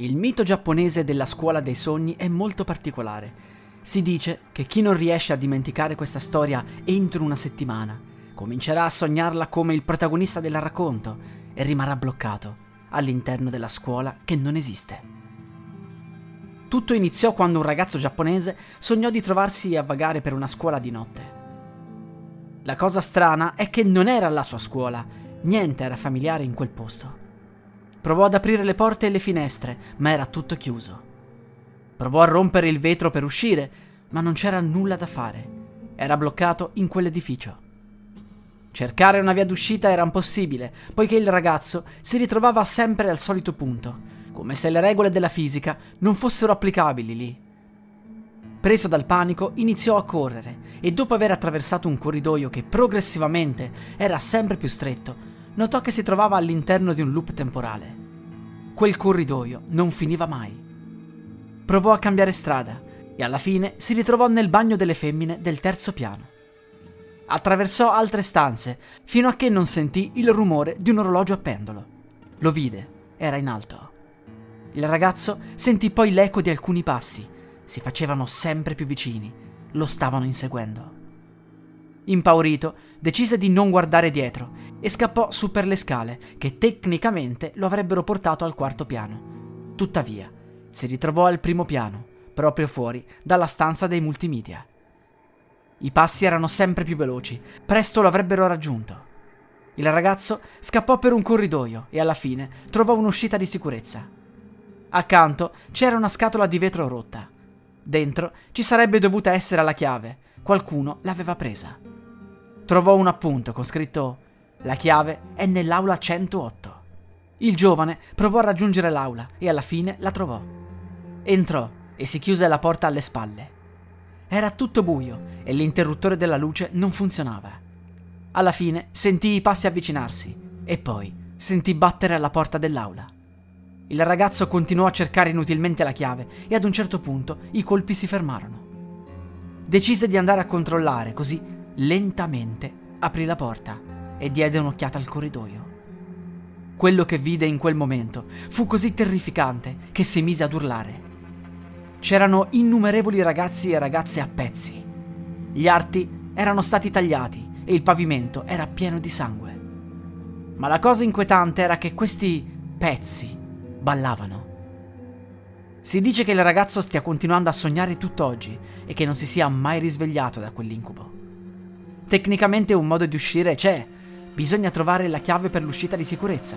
Il mito giapponese della scuola dei sogni è molto particolare. Si dice che chi non riesce a dimenticare questa storia entro una settimana comincerà a sognarla come il protagonista del racconto e rimarrà bloccato all'interno della scuola che non esiste. Tutto iniziò quando un ragazzo giapponese sognò di trovarsi a vagare per una scuola di notte. La cosa strana è che non era la sua scuola, niente era familiare in quel posto. Provò ad aprire le porte e le finestre, ma era tutto chiuso. Provò a rompere il vetro per uscire, ma non c'era nulla da fare. Era bloccato in quell'edificio. Cercare una via d'uscita era impossibile, poiché il ragazzo si ritrovava sempre al solito punto, come se le regole della fisica non fossero applicabili lì. Preso dal panico, iniziò a correre e dopo aver attraversato un corridoio che progressivamente era sempre più stretto, notò che si trovava all'interno di un loop temporale. Quel corridoio non finiva mai. Provò a cambiare strada e alla fine si ritrovò nel bagno delle femmine del terzo piano. Attraversò altre stanze fino a che non sentì il rumore di un orologio a pendolo. Lo vide, era in alto. Il ragazzo sentì poi l'eco di alcuni passi, si facevano sempre più vicini, lo stavano inseguendo. Impaurito, decise di non guardare dietro e scappò su per le scale, che tecnicamente lo avrebbero portato al quarto piano. Tuttavia, si ritrovò al primo piano, proprio fuori dalla stanza dei multimedia. I passi erano sempre più veloci, presto lo avrebbero raggiunto. Il ragazzo scappò per un corridoio e alla fine trovò un'uscita di sicurezza. Accanto c'era una scatola di vetro rotta. Dentro ci sarebbe dovuta essere la chiave, qualcuno l'aveva presa. Trovò un appunto con scritto La chiave è nell'aula 108. Il giovane provò a raggiungere l'aula e alla fine la trovò. Entrò e si chiuse la porta alle spalle. Era tutto buio e l'interruttore della luce non funzionava. Alla fine sentì i passi avvicinarsi e poi sentì battere alla porta dell'aula. Il ragazzo continuò a cercare inutilmente la chiave e ad un certo punto i colpi si fermarono. Decise di andare a controllare, così lentamente aprì la porta e diede un'occhiata al corridoio. Quello che vide in quel momento fu così terrificante che si mise ad urlare. C'erano innumerevoli ragazzi e ragazze a pezzi. Gli arti erano stati tagliati e il pavimento era pieno di sangue. Ma la cosa inquietante era che questi pezzi ballavano. Si dice che il ragazzo stia continuando a sognare tutt'oggi e che non si sia mai risvegliato da quell'incubo. Tecnicamente un modo di uscire c'è, bisogna trovare la chiave per l'uscita di sicurezza.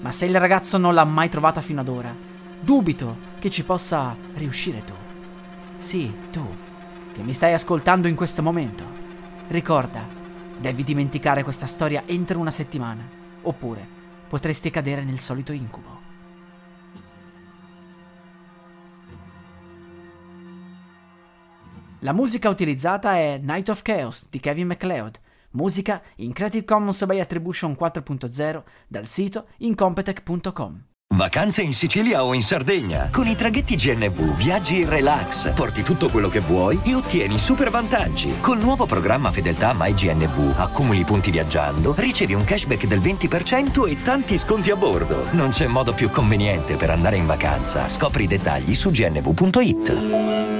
Ma se il ragazzo non l'ha mai trovata fino ad ora, dubito che ci possa riuscire tu. Sì, tu, che mi stai ascoltando in questo momento. Ricorda, devi dimenticare questa storia entro una settimana, oppure potresti cadere nel solito incubo. La musica utilizzata è Night of Chaos di Kevin MacLeod, musica in Creative Commons by Attribution 4.0 dal sito incompetech.com. Vacanze in Sicilia o in Sardegna. Con i traghetti GNV viaggi in relax, porti tutto quello che vuoi e ottieni super vantaggi. Col nuovo programma Fedeltà MyGNV accumuli punti viaggiando, ricevi un cashback del 20% e tanti sconti a bordo. Non c'è modo più conveniente per andare in vacanza. Scopri i dettagli su gnv.it.